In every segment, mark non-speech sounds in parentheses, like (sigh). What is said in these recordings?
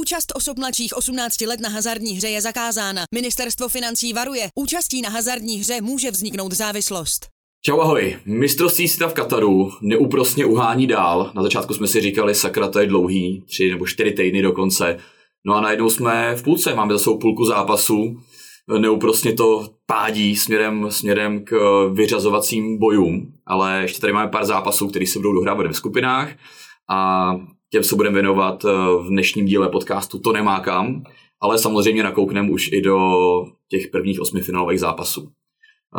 Účast osob mladších 18 let na hazardní hře je zakázána. Ministerstvo financí varuje, účastí na hazardní hře může vzniknout závislost. Čau ahoj, mistrovství světa v Kataru neúprostně uhání dál. Na začátku jsme si říkali, sakra, to je dlouhý, tři nebo čtyři týdny dokonce. No a najednou jsme v půlce, máme za sebou půlku zápasu. Neúprostně to pádí směrem, směrem k vyřazovacím bojům, ale ještě tady máme pár zápasů, které se budou dohrávat v skupinách a těm se budeme věnovat eh, v dnešním díle podcastu To nemá kam, ale samozřejmě nakoukneme už i do těch prvních osmi finálových zápasů.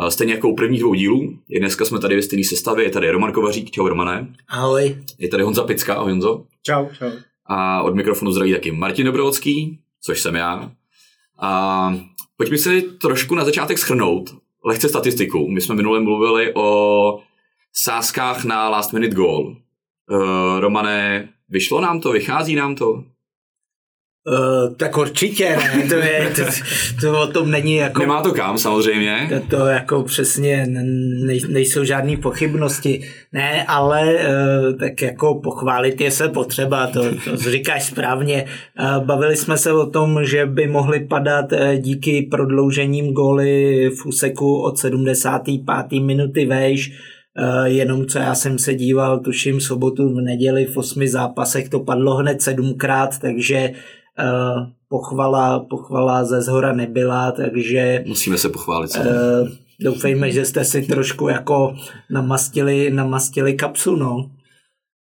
Eh, stejně jako u prvních dvou dílů, i dneska jsme tady ve stejné sestavě, je tady Roman Kovařík, čau Romane. Ahoj. Je tady Honza Picka, ahoj Honzo. Čau, čau. A od mikrofonu zdraví taky Martin Dobrovodský, což jsem já. A pojďme si trošku na začátek schrnout lehce statistiku. My jsme minule mluvili o sázkách na last minute goal. Uh, Romane, Vyšlo nám to, vychází nám to? Uh, tak určitě ne, to, je, to, to o tom není jako... Nemá to kam samozřejmě. To, to jako přesně nej, nejsou žádné pochybnosti. Ne, ale uh, tak jako pochválit je se potřeba, to, to říkáš správně. Uh, bavili jsme se o tom, že by mohly padat uh, díky prodloužením góly v úseku od 75. minuty vejš, jenom co já jsem se díval, tuším sobotu v neděli v osmi zápasech to padlo hned sedmkrát, takže uh, pochvala, pochvala ze zhora nebyla, takže... Musíme se pochválit. Uh, doufejme, že jste si trošku jako namastili, namastili kapsu, no.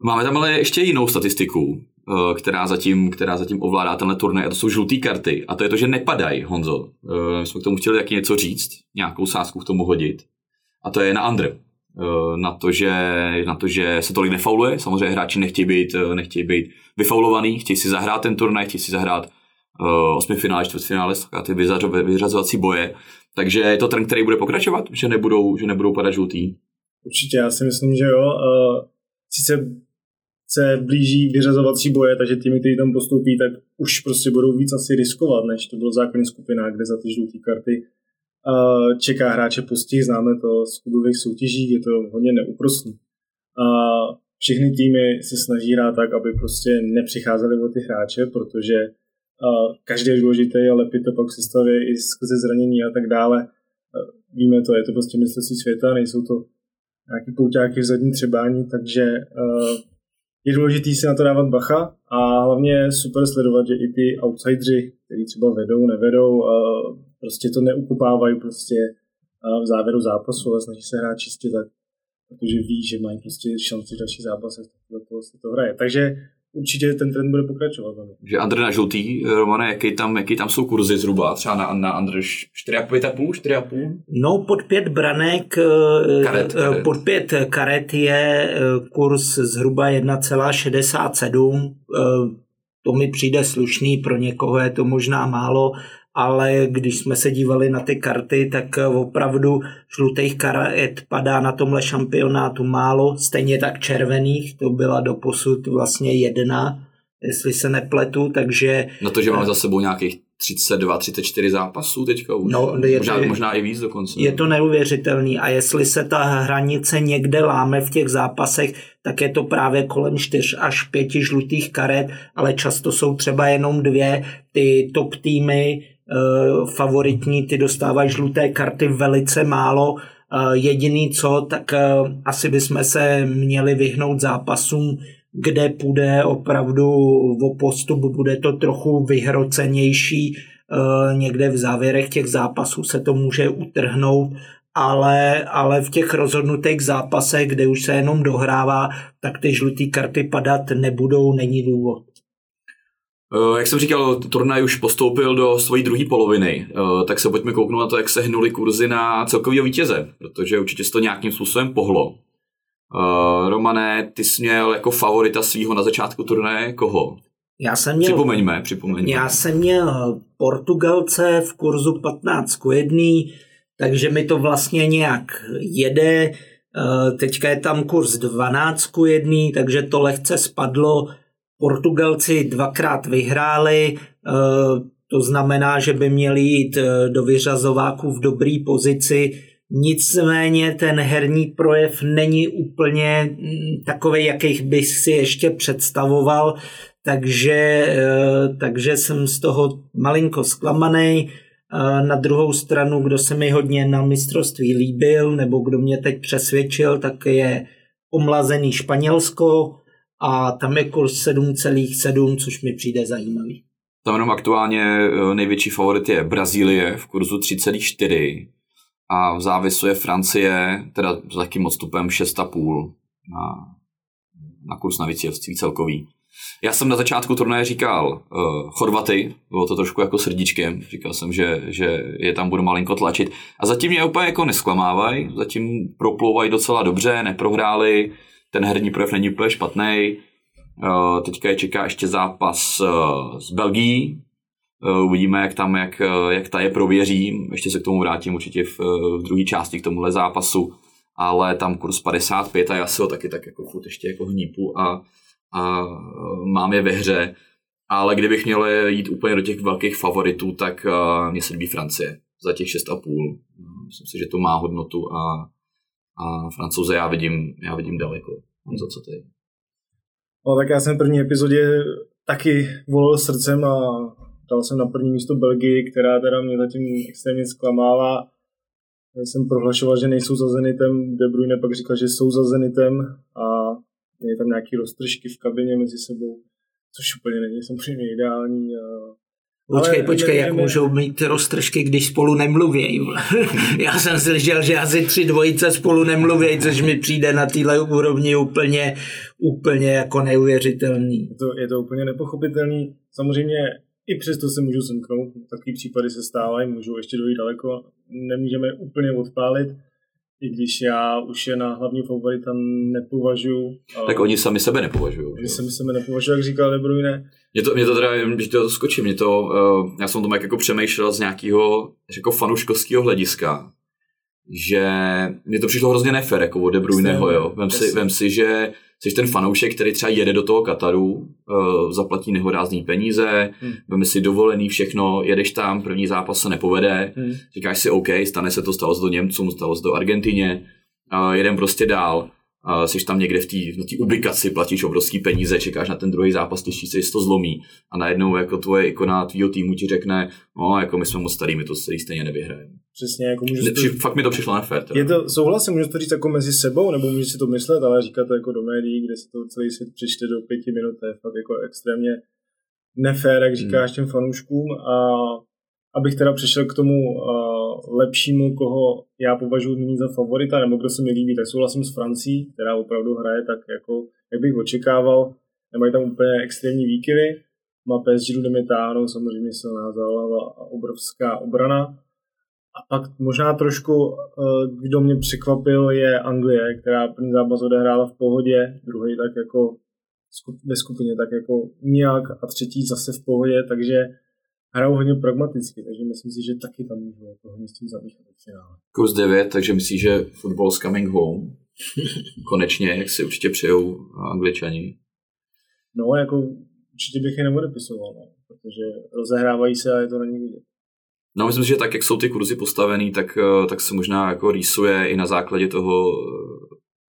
Máme tam ale ještě jinou statistiku, která zatím, která zatím ovládá tenhle turnaj a to jsou žluté karty. A to je to, že nepadají, Honzo. My jsme k tomu chtěli taky něco říct, nějakou sázku k tomu hodit. A to je na Andre. Eh, na to, že, na to, že se tolik nefauluje. Samozřejmě hráči nechtějí být, eh, nechtějí být vyfaulovaný, chtějí si zahrát ten turnaj, chtějí si zahrát uh, osmi finále, čtvrtfinále, ty vyřazovací boje. Takže je to trend, který bude pokračovat, že nebudou, že nebudou padat žlutý. Určitě, já si myslím, že jo. Uh, sice se blíží vyřazovací boje, takže týmy, kteří tam postoupí, tak už prostě budou víc asi riskovat, než to bylo v základní skupinách, kde za ty žluté karty čeká hráče postih, známe to z klubových soutěží, je to hodně neúprostný. A všechny týmy se snaží hrát tak, aby prostě nepřicházeli o ty hráče, protože každý je důležitý a lepit to pak sestavě i skrze zranění a tak dále. Víme to, je to prostě mistrovství světa, nejsou to nějaký pouťáky v zadní třebání, takže je důležitý si na to dávat bacha a hlavně super sledovat, že i ty outsidři, kteří třeba vedou, nevedou, prostě to neukupávají prostě v závěru zápasu, ale snaží se hrát čistě tak, protože ví, že mají prostě šanci v dalších zápasech, do toho se to hraje. Takže určitě ten trend bude pokračovat. Že Andr na žlutý, Romane, jaký tam, jaký tam jsou kurzy zhruba? Třeba na, na Andr 4,5, 4,5? No pod pět branek, eh, karet, eh, karet. pod pět karet je eh, kurz zhruba 1,67. To mi přijde slušný, pro někoho je to možná málo, ale když jsme se dívali na ty karty, tak opravdu žlutých karet padá na tomhle šampionátu málo, stejně tak červených, to byla doposud vlastně jedna, jestli se nepletu, takže... Na to, že máme za sebou nějakých 32, 34 zápasů teďka už. No, je možná, to, možná i víc dokonce. Je to neuvěřitelný a jestli se ta hranice někde láme v těch zápasech, tak je to právě kolem 4 až 5 žlutých karet, ale často jsou třeba jenom dvě. Ty top týmy Eh, favoritní, ty dostávají žluté karty velice málo. Eh, jediný co, tak eh, asi bychom se měli vyhnout zápasům, kde půjde opravdu o postup, bude to trochu vyhrocenější, někde v závěrech těch zápasů se to může utrhnout, ale, ale v těch rozhodnutých zápasech, kde už se jenom dohrává, tak ty žluté karty padat nebudou, není důvod. Eh, jak jsem říkal, turnaj už postoupil do své druhé poloviny, eh, tak se pojďme kouknout na to, jak se hnuli kurzy na celkového vítěze, protože určitě se to nějakým způsobem pohlo. Uh, Romane, ty jsi měl jako favorita svého na začátku turnaje koho? Já jsem měl, připomeňme, připomeňme. Já jsem měl Portugalce v kurzu 15 k 1, takže mi to vlastně nějak jede. Teďka je tam kurz 12 k 1, takže to lehce spadlo Portugalci dvakrát vyhráli, eh, to znamená, že by měli jít eh, do vyřazováků v dobré pozici. Nicméně ten herní projev není úplně mm, takový, jakých bych si ještě představoval, takže, eh, takže jsem z toho malinko zklamaný. Na druhou stranu, kdo se mi hodně na mistrovství líbil, nebo kdo mě teď přesvědčil, tak je omlazený Španělsko a tam je kurz 7,7, což mi přijde zajímavý. Tam jenom aktuálně eh, největší favorit je Brazílie v kurzu 3,4 a v závisu je Francie, teda s lehkým odstupem 6,5 na, na kurz na vítězství celkový. Já jsem na začátku turnaje říkal uh, Chorvaty, bylo to trošku jako srdíčkem, říkal jsem, že, že je tam budu malinko tlačit a zatím mě úplně jako nesklamávají, zatím proplouvají docela dobře, neprohráli, ten herní projev není úplně špatný. Uh, teďka je čeká ještě zápas uh, s Belgií, uh, uvidíme, jak tam, jak, jak ta je prověří, ještě se k tomu vrátím určitě v, v druhé části k tomuhle zápasu, ale tam kurz 55 a já si ho taky tak jako furt ještě jako hnípu a a mám je ve hře, ale kdybych měl jít úplně do těch velkých favoritů, tak mně se líbí Francie za těch 6,5. Myslím si, že to má hodnotu a, a francouze já vidím, já vidím daleko. Za co ty? No tak já jsem v první epizodě taky volil srdcem a dal jsem na první místo Belgii, která teda mě zatím extrémně zklamává. Já jsem prohlašoval, že nejsou za Zenitem, De Bruyne pak říkal, že jsou za Zenitem a je tam nějaký roztržky v kabině mezi sebou, což úplně není samozřejmě ideální. A... Počkej, počkej, jak můžou mít roztržky, když spolu nemluví. (laughs) Já jsem slyšel, že asi tři dvojice spolu nemluví, což mi přijde na téhle úrovni úplně, úplně jako neuvěřitelný. Je to, je to úplně nepochopitelný. Samozřejmě i přesto se můžu semknout, takový případy se stávají, můžou ještě dojít daleko, nemůžeme úplně odpálit, i když já už je na hlavní favorita nepovažuji. Tak oni sami sebe nepovažují. Oni sami sebe nepovažují, jak říkal De Bruyne. Mě to, mě to teda, když to skočím, mě to, uh, já jsem to jako přemýšlel z nějakého jako fanuškovského hlediska, že mě to přišlo hrozně nefér, jako od De Bruyneho, jo. Vem si, vem si, že jsi ten fanoušek, který třeba jede do toho Kataru, uh, zaplatí nehorázný peníze, hmm. veme si dovolený všechno, jedeš tam, první zápas se nepovede, hmm. říkáš si OK, stane se to, stalo se do Němcům, stalo se do Argentině, uh, jedem prostě dál jsi tam někde v té ubikaci, platíš obrovský peníze, čekáš na ten druhý zápas, těšíš se, jestli to zlomí a najednou jako tvoje ikona tvýho týmu ti řekne, no jako my jsme moc starý, my to celý stejně nevyhrajeme. Přesně, jako můžu to... Fakt mi to přišlo nefér. Je to, souhlasím, můžu to říct jako mezi sebou, nebo můžu si to myslet, ale říkat to jako do médií, kde si to celý svět přečte do pěti minut, to je fakt jako extrémně nefér, jak říkáš hmm. těm fanouškům a abych teda přešel k tomu uh, lepšímu, koho já považuji nyní za favorita, nebo kdo se mi líbí, tak souhlasím s Francí, která opravdu hraje tak, jako, jak bych očekával. Nemají tam úplně extrémní výkyvy. Má PSG, táhnou, samozřejmě silná záhlava a obrovská obrana. A pak možná trošku, uh, kdo mě překvapil, je Anglie, která první zápas odehrála v pohodě, druhý tak jako ve skupině tak jako nijak a třetí zase v pohodě, takže hrajou hodně pragmaticky, takže myslím si, že taky tam můžu jako hodně s tím zamíchat. Kus 9, takže myslíš, že football is coming home? (laughs) Konečně, jak si určitě přejou angličani. No, jako určitě bych je neodepisoval, no, protože rozehrávají se a je to není vidět. No, myslím si, že tak, jak jsou ty kurzy postavený, tak, eh, tak se možná jako rýsuje i na základě toho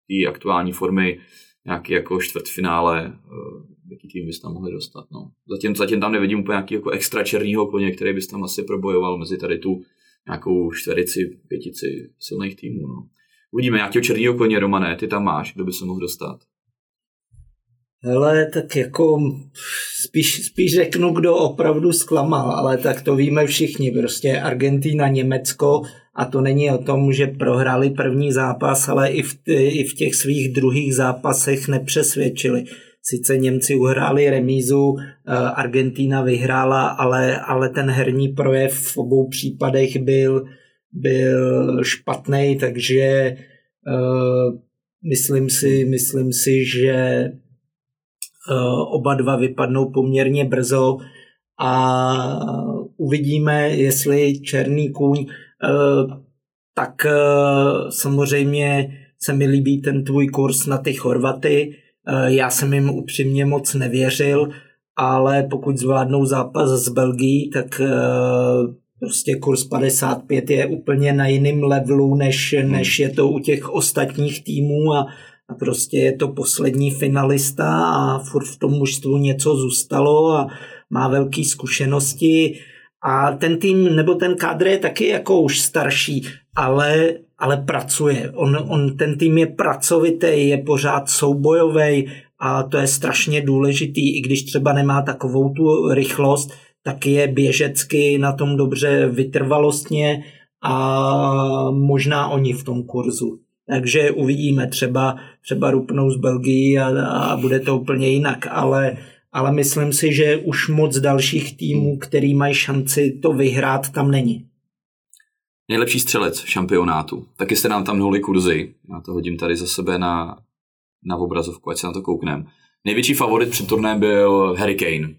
i eh, aktuální formy nějaký jako čtvrtfinále eh, jaký tým bys tam mohli dostat. No. Zatím, zatím tam nevidím úplně nějaký jako extra černýho koně, který bys tam asi probojoval mezi tady tu nějakou čtverici, pětici silných týmů. No. Uvidíme, nějakého černýho koně, Romané, ty tam máš, kdo by se mohl dostat? Hele, tak jako spíš, spíš řeknu, kdo opravdu zklamal, ale tak to víme všichni. Prostě Argentina, Německo a to není o tom, že prohráli první zápas, ale i v, i v těch svých druhých zápasech nepřesvědčili. Sice Němci uhráli remízu, eh, Argentína vyhrála, ale, ale ten herní projev v obou případech byl, byl špatný, takže uh, myslím, si, myslím si, že uh, oba dva vypadnou poměrně brzo a uvidíme, jestli Černý kůň, uh, tak samozřejmě se mi líbí ten tvůj kurz na ty Chorvaty, já jsem jim upřímně moc nevěřil, ale pokud zvládnou zápas s Belgií, tak eh, prostě kurz 55 je úplně na jiném levelu, než, hmm. než je to u těch ostatních týmů a, a prostě je to poslední finalista a furt v tom mužstvu něco zůstalo a má velké zkušenosti a ten tým nebo ten kádr je taky jako už starší, ale, ale pracuje. On, on, ten tým je pracovitý, je pořád soubojový a to je strašně důležitý, i když třeba nemá takovou tu rychlost, tak je běžecky na tom dobře vytrvalostně a možná oni v tom kurzu. Takže uvidíme, třeba, třeba rupnou z Belgii a, a bude to úplně jinak, ale, ale myslím si, že už moc dalších týmů, který mají šanci to vyhrát, tam není. Nejlepší střelec šampionátu. Taky jste nám tam hnuli kurzy. Já to hodím tady za sebe na, na obrazovku, ať se na to kouknem. Největší favorit před turnajem byl Harry Kane.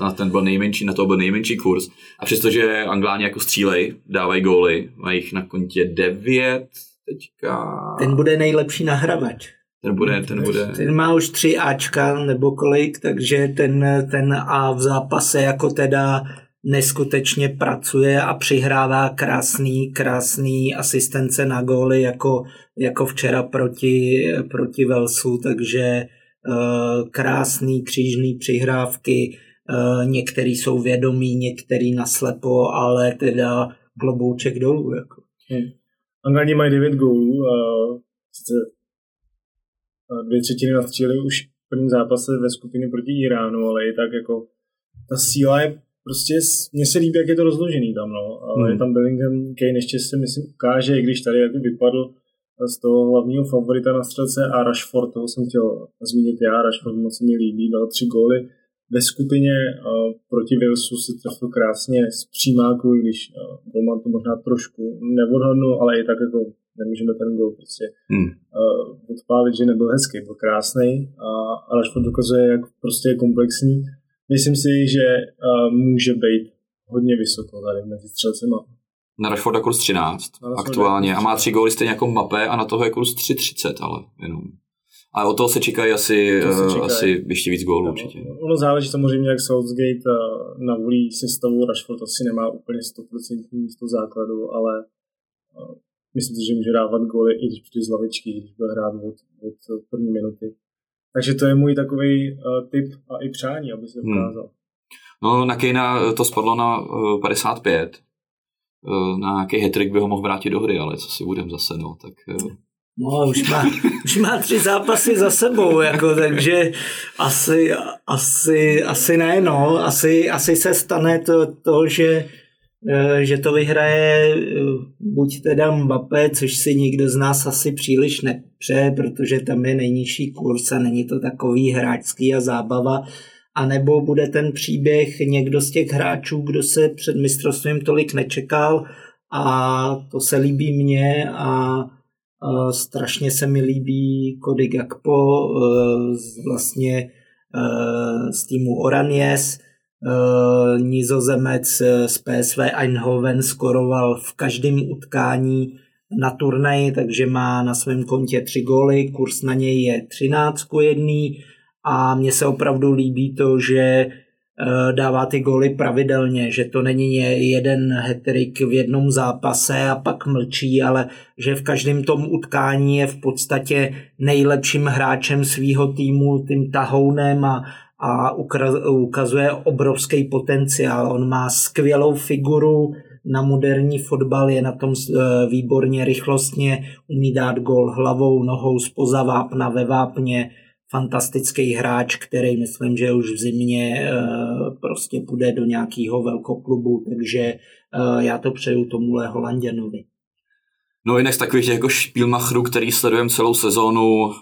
Na ten byl nejmenší, na to byl nejmenší kurz. A přestože Angláni jako střílej, dávají góly, mají jich na kontě devět, teďka... Ten bude nejlepší nahravač. Ten bude, ten bude... Ten má už tři Ačka nebo kolik, takže ten, ten A v zápase jako teda neskutečně pracuje a přihrává krásný, krásný asistence na góly jako, jako včera proti, proti Velsu, takže uh, krásný křížný přihrávky, uh, některý jsou vědomí, některý naslepo, ale teda globouček dolů. Jako. Hmm. Anglani mají 9 gólů a sice dvě třetiny nastříleli už v prvním zápase ve skupině proti Iránu, ale i tak jako ta síla je prostě, mně se líbí, jak je to rozložený tam, no. Hmm. je tam Bellingham, Kane ještě se myslím ukáže, i když tady jako vypadl z toho hlavního favorita na střelce a Rashford, toho jsem chtěl zmínit já, Rashford moc mi líbí, dal tři góly ve skupině uh, proti Walesu se trefil krásně z přímáku, když uh, Golman to možná trošku neodhodnul, ale i tak jako nemůžeme ten gol prostě hmm. uh, odpálit, že nebyl hezký, byl krásný a, a Rashford dokazuje, jak prostě je komplexní myslím si, že uh, může být hodně vysoko tady mezi střelcema. Na Rashforda kurz 13 na aktuálně a má tři góly stejně jako Mbappé a na toho je kurz 3,30 ale jenom. A o toho se čekají asi, se čekají. asi ještě víc gólů určitě. Ono záleží samozřejmě, jak Southgate navolí sestavu. Rashford asi nemá úplně 100% místo základu, ale myslím si, že může dávat góly i když přijde z lavičky, když bude hrát od, od první minuty. Takže to je můj takový uh, tip a i přání, aby se hmm. ukázal. Hmm. No na Kejna to spadlo na uh, 55. Uh, na nějaký hetrik by ho mohl vrátit do hry, ale co si budem zase, no, tak... Uh... No, už má, (laughs) už má tři zápasy za sebou, jako, takže asi, asi, asi ne, no. Asi, asi se stane to, to že Eh, že to vyhraje eh, buď teda Mbappé, což si nikdo z nás asi příliš nepře, protože tam je nejnižší kurz a není to takový hráčský a zábava, a nebo bude ten příběh někdo z těch hráčů, kdo se před mistrovstvím tolik nečekal? A to se líbí mně a, strašně se mi líbí Kody Gakpo eh, vlastně z týmu Oranies, Eh, nizozemec eh, z PSV Eindhoven skoroval v každém utkání na turnaji, takže má na svém kontě tři góly, kurz na něj je 13 jedný a mně se opravdu líbí to, že eh, dává ty góly pravidelně, že to není jeden hetrik v jednom zápase a pak mlčí, ale že v každém tom utkání je v podstatě nejlepším hráčem svého týmu, tím tahounem a, a ukazuje obrovský potenciál. On má skvělou figuru na moderní fotbal, je na tom e, výborně rychlostně, umí dát gol hlavou, nohou spoza vápna ve vápně, fantastický hráč, který myslím, že už v zimě e, prostě půjde do nějakého velkoklubu, takže e, já to přeju tomuhle Holanděnovi. No jinak z takových jako špílmachrů, který sledujeme celou sezónu, uh,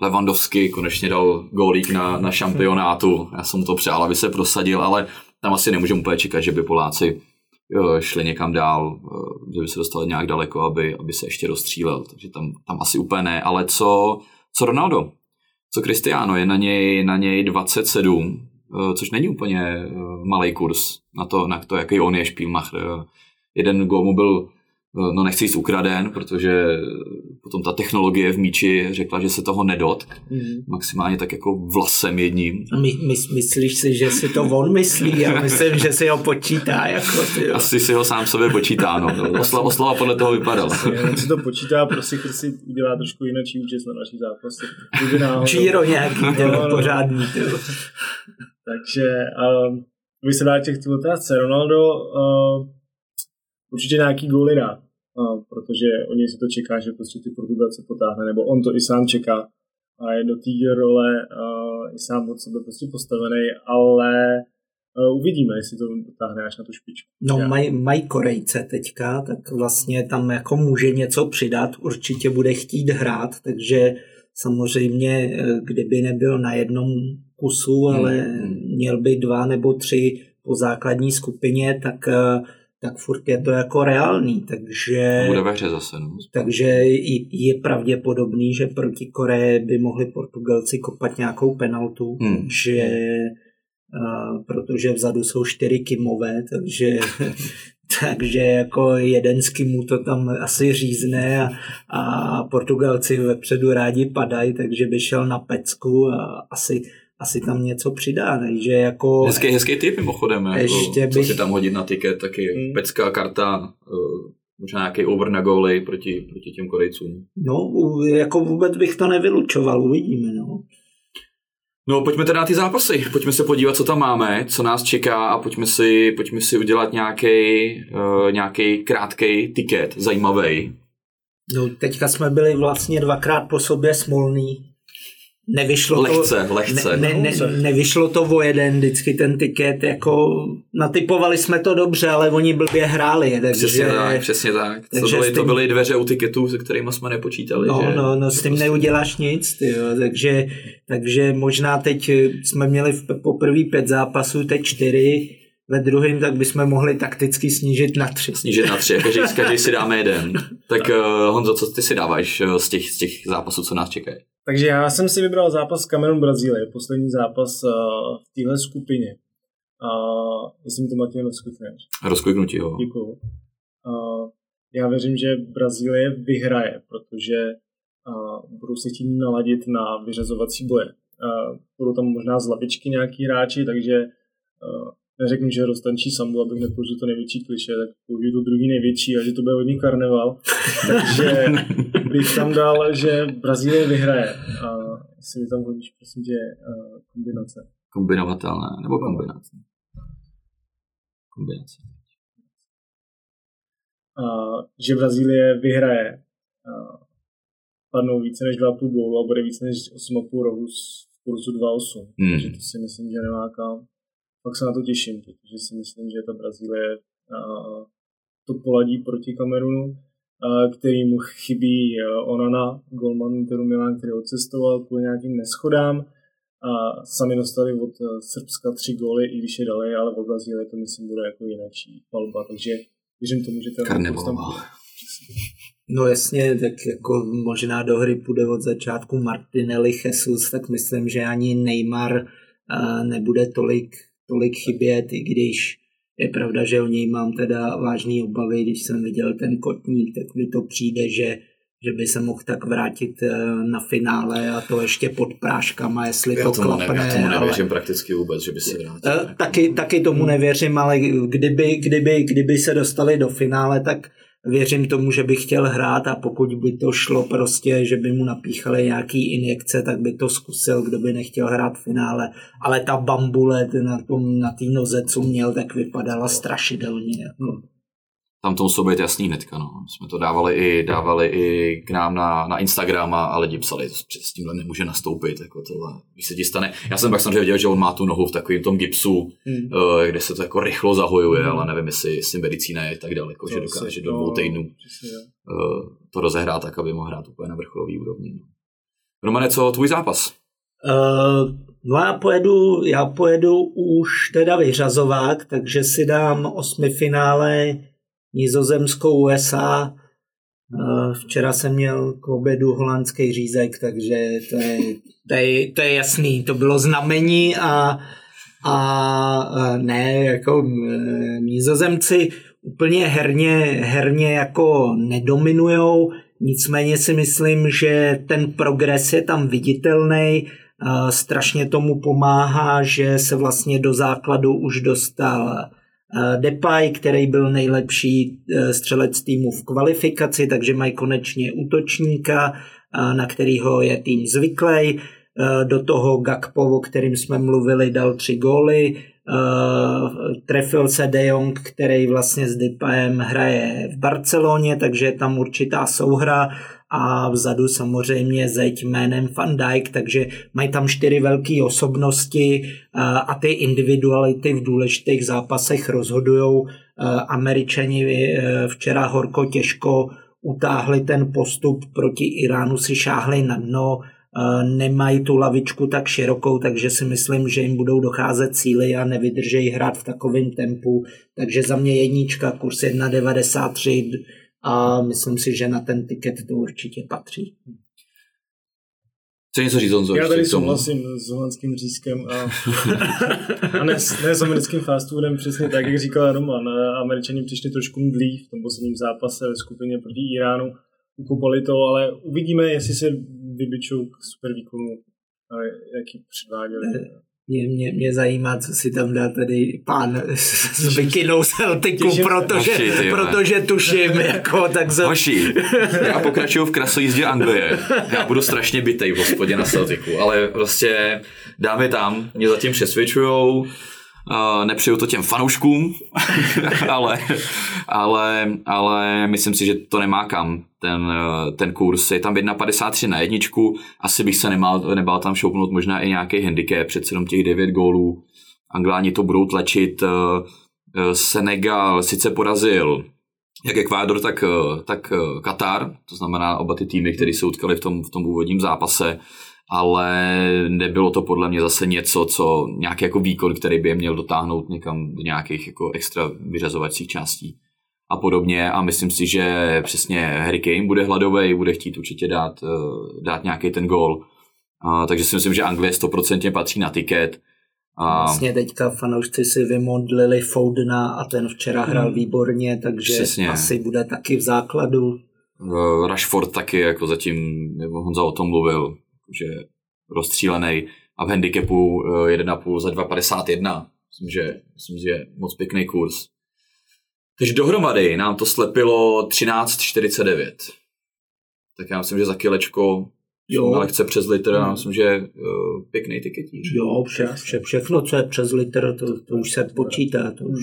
Lewandowski konečně dal gólík na, na šampionátu. Já jsem to přál, aby se prosadil, ale tam asi nemůžeme úplně čekat, že by Poláci uh, šli někam dál, uh, že by se dostali nějak daleko, aby, aby se ještě rozstřílel. Takže tam, tam asi úplně ne. Ale co, co Ronaldo? Co Cristiano? Je na něj, na něj 27, uh, což není úplně uh, malý kurz na to, na to, jaký on je špílmachr. Uh, jeden gól mu byl no nechci jít ukraden, protože potom ta technologie v míči řekla, že se toho nedot, mm. maximálně tak jako vlasem jedním. My, my, myslíš si, že si to on myslí? Já myslím, že si ho počítá. Jako, ty, Asi si ho sám sobě počítá, no. Oslava, oslava podle toho vypadala. On si to počítá, prostě si udělá trošku jiný účest na naší zápasy. Číro nějaký, no, no. pořádný. Ty. Takže um, bych se té otázce. Ronaldo uh, určitě nějaký góly dá, uh, protože o něj se to čeká, že prostě ty Portugalce potáhne, nebo on to i sám čeká a je do té role uh, i sám od sebe prostě postavený, ale uh, uvidíme, jestli to dotáhne až na tu špičku. No mají maj Korejce teďka, tak vlastně tam jako může něco přidat, určitě bude chtít hrát, takže samozřejmě, kdyby nebyl na jednom kusu, ale hmm. měl by dva nebo tři po základní skupině, tak tak furt je to jako reálný, takže... Bude ve hře zase. No. Takže je pravděpodobný, že proti Koreji by mohli Portugalci kopat nějakou penaltu, hmm. že uh, protože vzadu jsou čtyři Kimové, takže (laughs) takže jako jeden z Kimů to tam asi řízne a, a Portugalci vepředu rádi padají, takže by šel na pecku a asi asi tam něco přidá, takže jako... Hezký, hezký typ mimochodem, jako, ještě bych... co si tam hodit na tiket, taky hmm. pecká karta, uh, možná nějaký over na góly proti, proti těm Korejcům. No, jako vůbec bych to nevylučoval, uvidíme, no. No, pojďme teda na ty zápasy. Pojďme se podívat, co tam máme, co nás čeká a pojďme si, pojďme si udělat nějaký uh, nějaký krátký tiket, zajímavý. No, teďka jsme byli vlastně dvakrát po sobě smolný, Nevyšlo lehce, to, lehce. Ne, ne, ne, nevyšlo to o jeden vždycky ten tiket, jako natypovali jsme to dobře, ale oni blbě hráli. Takže, přesně tak, přesně tak. Takže to, byly, tím, to byly dveře u tiketů, se kterými jsme nepočítali. No, že, no, no s tím prostě... neuděláš nic, tyjo, takže, takže možná teď jsme měli poprvé pět zápasů, teď čtyři, ve druhém, tak bychom mohli takticky snížit na tři. Snížit na tři, každý, každý si dáme jeden. Tak uh, Honzo, co ty si dáváš eh, z těch, z těch zápasů, co nás čekají? Takže já jsem si vybral zápas Kamerun Brazílie, poslední zápas uh, v téhle skupině. Uh, jestli mi to Matěj rozklikneš. Rozkliknutí, jo. Děkuju. Uh, já věřím, že Brazílie vyhraje, protože uh, budou se chtít naladit na vyřazovací boje. Uh, budou tam možná z lavičky nějaký hráči, takže neřeknu, že roztančí sambu, abych nepoužil to největší kliše, tak použiju to druhý největší a že to bude hodně karneval. (laughs) Takže bych tam dal, že Brazílie vyhraje. A jestli mi tam hodíš, prosím tě, kombinace. Kombinovatelné, nebo kombinace? Kombinace. A, že Brazílie vyhraje. A, padnou více než 2,5 gólu a bude více než 8,5 rohu z kurzu 2,8. Hmm. Takže to si myslím, že nemá kam pak se na to těším, protože si myslím, že ta Brazílie to poladí proti Kamerunu, který mu chybí Onana, golman Interu Milan, který odcestoval kvůli nějakým neschodám a sami dostali od e, Srbska tři góly, i když je dali, ale v Brazílii to myslím bude jako jináčí palba, takže věřím tomu, že ten Karnevalová. No jasně, tak jako možná do hry půjde od začátku Martinelli, Jesus, tak myslím, že ani Neymar nebude tolik tolik chybět, i když je pravda, že o něj mám teda vážný obavy, když jsem viděl ten kotník, tak mi to přijde, že že by se mohl tak vrátit eh, na finále a to ještě pod práškama, jestli já to tomu klapne. Ne, já tomu nevěřím ale... prakticky vůbec, že by se vrátil. Eh, taky, taky tomu nevěřím, ale kdyby, kdyby, kdyby se dostali do finále, tak věřím tomu, že by chtěl hrát a pokud by to šlo prostě, že by mu napíchali nějaký injekce, tak by to zkusil, kdo by nechtěl hrát v finále. Ale ta bambule na tom, na té noze, co měl, tak vypadala strašidelně. Jako tam to muselo být jasný hnedka. No. Jsme to dávali i, dávali i k nám na, na Instagram a lidi psali, že s tímhle nemůže nastoupit. Jako tohle, když se ti stane. Já jsem pak samozřejmě viděl, že on má tu nohu v takovém tom gipsu, hmm. uh, kde se to jako rychlo zahojuje, hmm. ale nevím, jestli, jestli medicína je tak daleko, to že dokáže do dvou týdnů uh, to rozehrát tak, aby mohl hrát úplně na vrcholový úrovni. No. Romane, co tvůj zápas? Uh, no já pojedu, já pojedu už teda vyřazovák, takže si dám osmi finále Nizozemskou USA. Eh, včera jsem měl k obědu holandský řízek, takže to je, to je, to je jasný. To bylo znamení a, a ne, jako eh, Nizozemci úplně herně, herně jako nedominujou, nicméně si myslím, že ten progres je tam viditelný, strašně tomu pomáhá, že se vlastně do základu už dostal Depay, který byl nejlepší e, střelec týmu v kvalifikaci, takže mají konečně útočníka, na kterého je tým zvyklý. Do toho Gakpo, o kterým jsme mluvili, dal tři góly. Trefil se De Jong, který vlastně s Depayem hraje v Barceloně, takže je tam určitá souhra a vzadu samozřejmě zeď jménem Van Dijk, takže mají tam čtyři velké osobnosti uh, a ty individuality v důležitých zápasech rozhodují. Uh, Američani včera horko těžko utáhli ten postup proti Iránu, si šáhli na dno, nemají tu lavičku tak širokou, takže si myslím, že jim budou docházet cíly a nevydržejí hrát v takovém tempu. Takže za mě jednička, kurz 1,93 a myslím si, že na ten tiket to určitě patří. Chce něco říct, Honzo? Já tady souhlasím s holandským řízkem a, (laughs) a ne, ne, s americkým fast foodem, přesně tak, jak říkal Roman. Američani přišli trošku mdlí v tom posledním zápase ve skupině proti Iránu, ukopali to, ale uvidíme, jestli se vybičou k super výkonu jaký předváděli. Mě, mě, mě zajímá, co si tam dá tady pán s bikinou Celticu, protože, Hoši, protože tuším, jako tak za... Hoši, já pokračuju v krasojízdě Anglie. Já budu strašně bitej v hospodě na Celticu, ale prostě dámy tam mě zatím přesvědčujou, Uh, nepřeju to těm fanouškům, (laughs) ale, ale, ale myslím si, že to nemá kam, ten, uh, ten kurz. Je tam 1,53 na jedničku, asi bych se nemal, nebál tam šoupnout možná i nějaký handicap, přece jenom těch 9 gólů. Angláni to budou tlačit. Uh, Senegal sice porazil jak Ekvádor, tak, tak Katar, to znamená oba ty týmy, které se utkali v tom, v tom úvodním zápase ale nebylo to podle mě zase něco, co nějaký jako výkon, který by je měl dotáhnout někam do nějakých jako extra vyřazovacích částí a podobně a myslím si, že přesně Harry Kane bude hladový, bude chtít určitě dát, eh, dát nějaký ten gol. A, takže si myslím, že Anglie 100% patří na tiket. A... Vlastně teďka fanoušci si vymodlili Foudna a ten včera hrál hmm. výborně, takže Přesně. asi bude taky v základu. Rashford taky, jako zatím, nebo Honza o tom mluvil, že rozstřílený a v handicapu 1,5 eh, za 2,51. Myslím, že, myslím, že je moc pěkný kurz. Takže dohromady nám to slepilo 13,49. Tak já myslím, že za kilečko jo. lehce přes litr, já hmm. myslím, že uh, pěkný tiketíř. Jo, vše, vše, všechno, co je přes litr, to, to už se počítá, to už,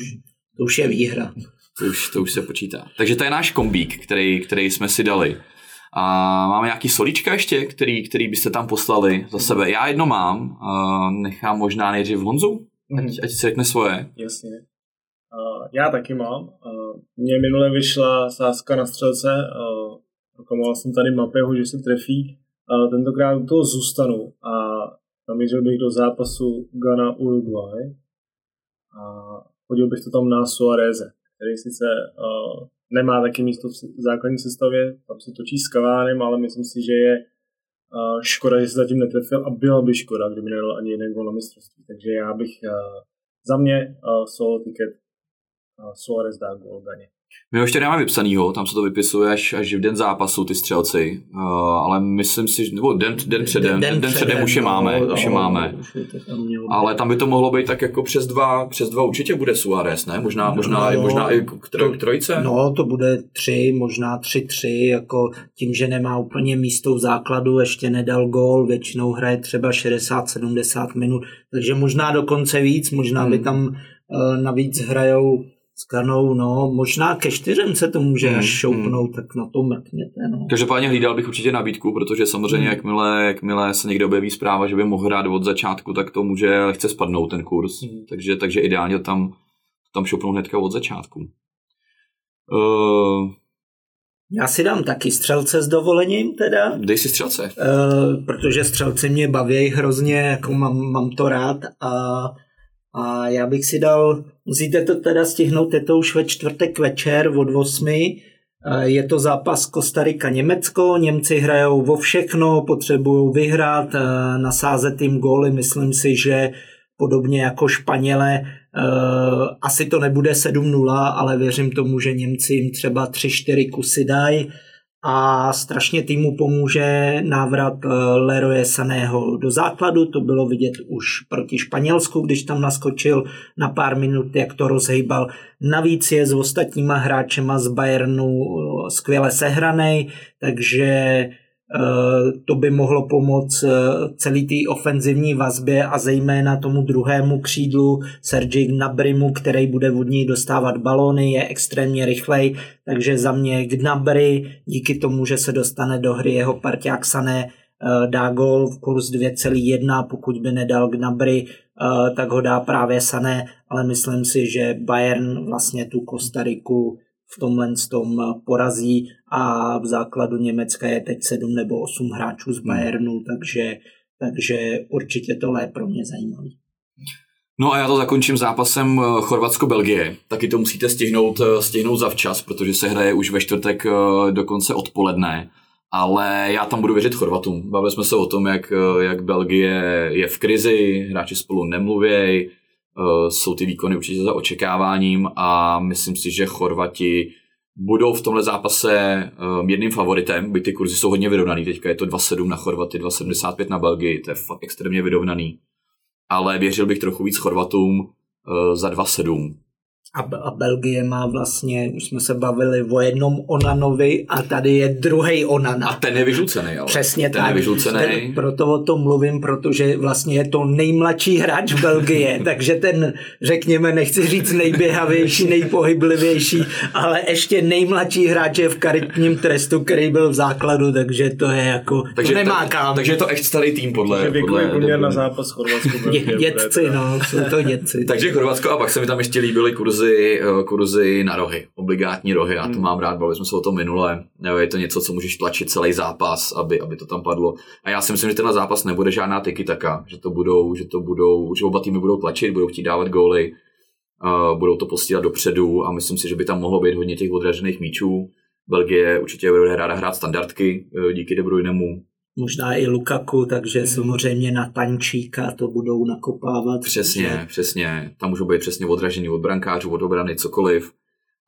to už je výhra. To už, to už se počítá. Takže to je náš kombík, který, který jsme si dali. A máme nějaký solíčka ještě, který, který byste tam poslali za sebe. Já jedno mám, a nechám možná nejdřív Honzu, ať, mm. ať si řekne svoje. Jasně. Uh, já taky mám. Uh, mně minule vyšla sázka na střelce, uh, proklamoval jsem tady Mapeho, že se trefí. Uh, tentokrát u toho zůstanu a namířil bych do zápasu Ghana Uruguay a hodil bych to tam na Suareze, který sice uh, nemá taky místo v základní sestavě, tam se točí s Kavánem, ale myslím si, že je škoda, že se zatím netrefil a byla by škoda, kdyby nedal ani jeden gol na mistrovství. Takže já bych za mě solo ticket Suarez dá gol Ganě. My ho ještě nemáme vypsanýho, tam se to vypisuje až, až v den zápasu, ty střelci, uh, ale myslím si, nebo den, den předem, den, den, den předem už je máme, no, už je máme. ale tam by to mohlo být tak jako přes dva, přes dva určitě bude Suarez, ne? Možná, možná, no, možná i k, troj, k trojce? No, to bude tři, možná tři, tři, jako tím, že nemá úplně místo v základu, ještě nedal gól, většinou hraje třeba 60-70 minut, takže možná dokonce víc, možná hmm. by tam uh, navíc hrajou s Kanou, no, možná ke čtyřem se to může až hmm, šoupnout, hmm. tak na to mrkněte, no. Každopádně hlídal bych určitě nabídku, protože samozřejmě hmm. jakmile, jakmile se někde objeví zpráva, že by mohl hrát od začátku, tak to může lehce spadnout ten kurz, hmm. takže, takže ideálně tam, tam šoupnout hnedka od začátku. Uh, já si dám taky střelce s dovolením teda. Dej si střelce. Uh, protože střelci mě baví hrozně, jako mám, mám to rád a a já bych si dal, musíte to teda stihnout, je to už ve čtvrtek večer od 8. Je to zápas Kostarika-Německo, Němci hrajou vo všechno, potřebují vyhrát, nasázet jim góly, myslím si, že podobně jako Španěle. Asi to nebude 7-0, ale věřím tomu, že Němci jim třeba 3-4 kusy dají a strašně týmu pomůže návrat eh, Leroye Saného do základu, to bylo vidět už proti Španělsku, když tam naskočil na pár minut, jak to rozhejbal. Navíc je s ostatníma hráčema z Bayernu eh, skvěle sehranej, takže to by mohlo pomoct eh, celý té ofenzivní vazbě a zejména tomu druhému křídlu Sergi Gnabrymu, který bude od ní dostávat balóny, je extrémně rychlej, takže za mě Gnabry díky tomu, že se dostane do hry jeho parťák Sané, eh, dá gol v kurz 2,1, pokud by nedal Gnabry, tak ho dá právě Sané, ale myslím si, že Bayern vlastně tu Kostariku v tomhle tom porazí a v základu Německa je teď 7 nebo 8 hráčů z Bayernu, takže, takže určitě tohle je pro mě zajímavý. No a já to zakončím zápasem eh, Chorvatsko-Belgie. Taky to musíte stihnout, eh, stihnout zavčas, protože se hraje už ve čtvrtek eh, dokonce odpoledne. Ale já tam budu věřit Chorvatům. Bavili jsme se o tom, jak, jak Belgie je v krizi, hráči spolu nemluvějí, Eh, jsou ty výkony určitě za očekáváním a myslím si, že Chorvati budou v tomhle zápase um, jedným favoritem, byť ty kurzy jsou hodně vyrovnaný, teďka je to 2,7 na Chorvaty, 2,75 na Belgii, to je fakt extrémně vyrovnaný. Ale věřil bych trochu víc Chorvatům uh, za 2,7. A, a Belgie má vlastně, už jsme se bavili o jednom Onanovi a tady je druhý Onana. A ten je vyžlucený, ale. Přesně ten tak. je vyžlucený. Ten, proto o tom mluvím, protože vlastně je to nejmladší hráč Belgie, (laughs) takže ten, řekněme, nechci říct nejběhavější, nejpohyblivější, ale ještě nejmladší hráč je v karitním trestu, který byl v základu, takže to je jako, takže, to nemá kam. Takže je to echt starý tým podle... Takže podle na zápas Chorvatsko. (laughs) Dětci, no, jsou to dětci. takže Chorvatsko a pak se mi tam ještě líbily kurzy kurzy, eh, kurzy na rohy, obligátní rohy, já to hmm. mám rád, bavili jsme se o tom minule, je to něco, co můžeš tlačit celý zápas, aby, aby to tam padlo. A já si myslím, že ten zápas nebude žádná tiki taka, že to budou, že to budou, že oba týmy budou tlačit, budou chtít dávat góly, uh, budou to postílat dopředu a myslím si, že by tam mohlo být hodně těch odražených míčů. Belgie určitě bude ráda hrát standardky eh, díky De Bruynemu, možná i Lukaku, takže samozřejmě na tančíka to budou nakopávat. Přesně, že... přesně. Tam můžou být přesně odražení od brankářů, od obrany, cokoliv.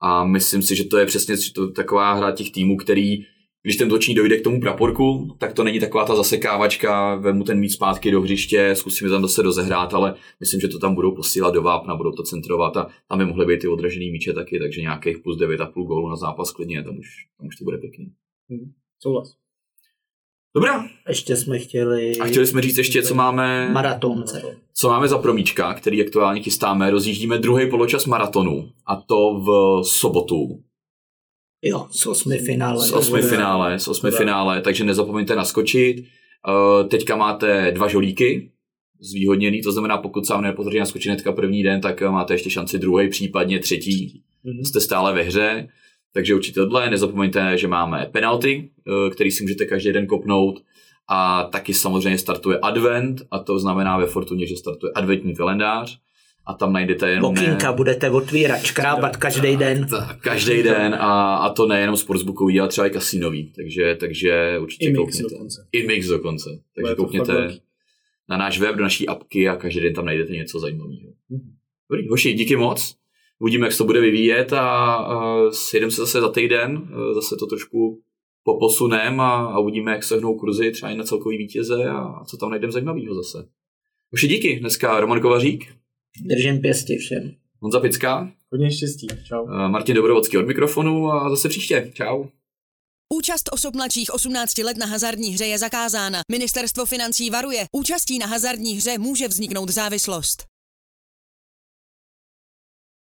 A myslím si, že to je přesně to, taková hra těch týmů, který, když ten točí dojde k tomu praporku, tak to není taková ta zasekávačka, vemu ten mít zpátky do hřiště, zkusíme tam zase rozehrát, ale myslím, že to tam budou posílat do vápna, budou to centrovat a tam by mohly být ty odražený míče taky, takže nějakých plus 9,5 gólů na zápas klidně, tam už, tam už to bude pěkný. Hmm. Souhlas. Dobrá. Ještě jsme chtěli... A chtěli jsme říct ještě, co máme... Maratonce. Co máme za promíčka, který aktuálně chystáme. Rozjíždíme druhý poločas maratonu. A to v sobotu. Jo, z osmi finále. Z osmi finále, z osmi finále, takže nezapomeňte naskočit. Uh, teďka máte dva žolíky, zvýhodněný, to znamená, pokud se vám nepodaří naskočit hnedka první den, tak máte ještě šanci druhý, případně třetí. Mm-hmm. Jste stále ve hře. Takže určitě tohle, nezapomeňte, že máme penalty, eh, který si můžete každý den kopnout a taky samozřejmě startuje advent a to znamená ve Fortuně, že startuje adventní kalendář a tam najdete jenom... Okýnka ne... budete otvírat, škrábat každý den. Každý den a, a to nejenom sportsbookový, ale třeba i kasinový, takže, takže určitě I koukněte. Mix dokonce. I mix dokonce. Takže koukněte na náš web, do naší apky a každý den tam najdete něco zajímavého. Mm-hmm. Dobrý, hoši, díky moc uvidíme, jak se to bude vyvíjet a, a sjedeme se zase za týden, zase to trošku poposunem a, a uvidíme, jak se hnou kurzy třeba i na celkový vítěze a, a co tam najdeme zajímavého zase. Už díky, dneska Roman Kovařík. Držím pěstě všem. Honza Pická. Hodně štěstí, čau. Martin Dobrovodský od mikrofonu a zase příště, čau. Účast osob mladších 18 let na hazardní hře je zakázána. Ministerstvo financí varuje. Účastí na hazardní hře může vzniknout závislost.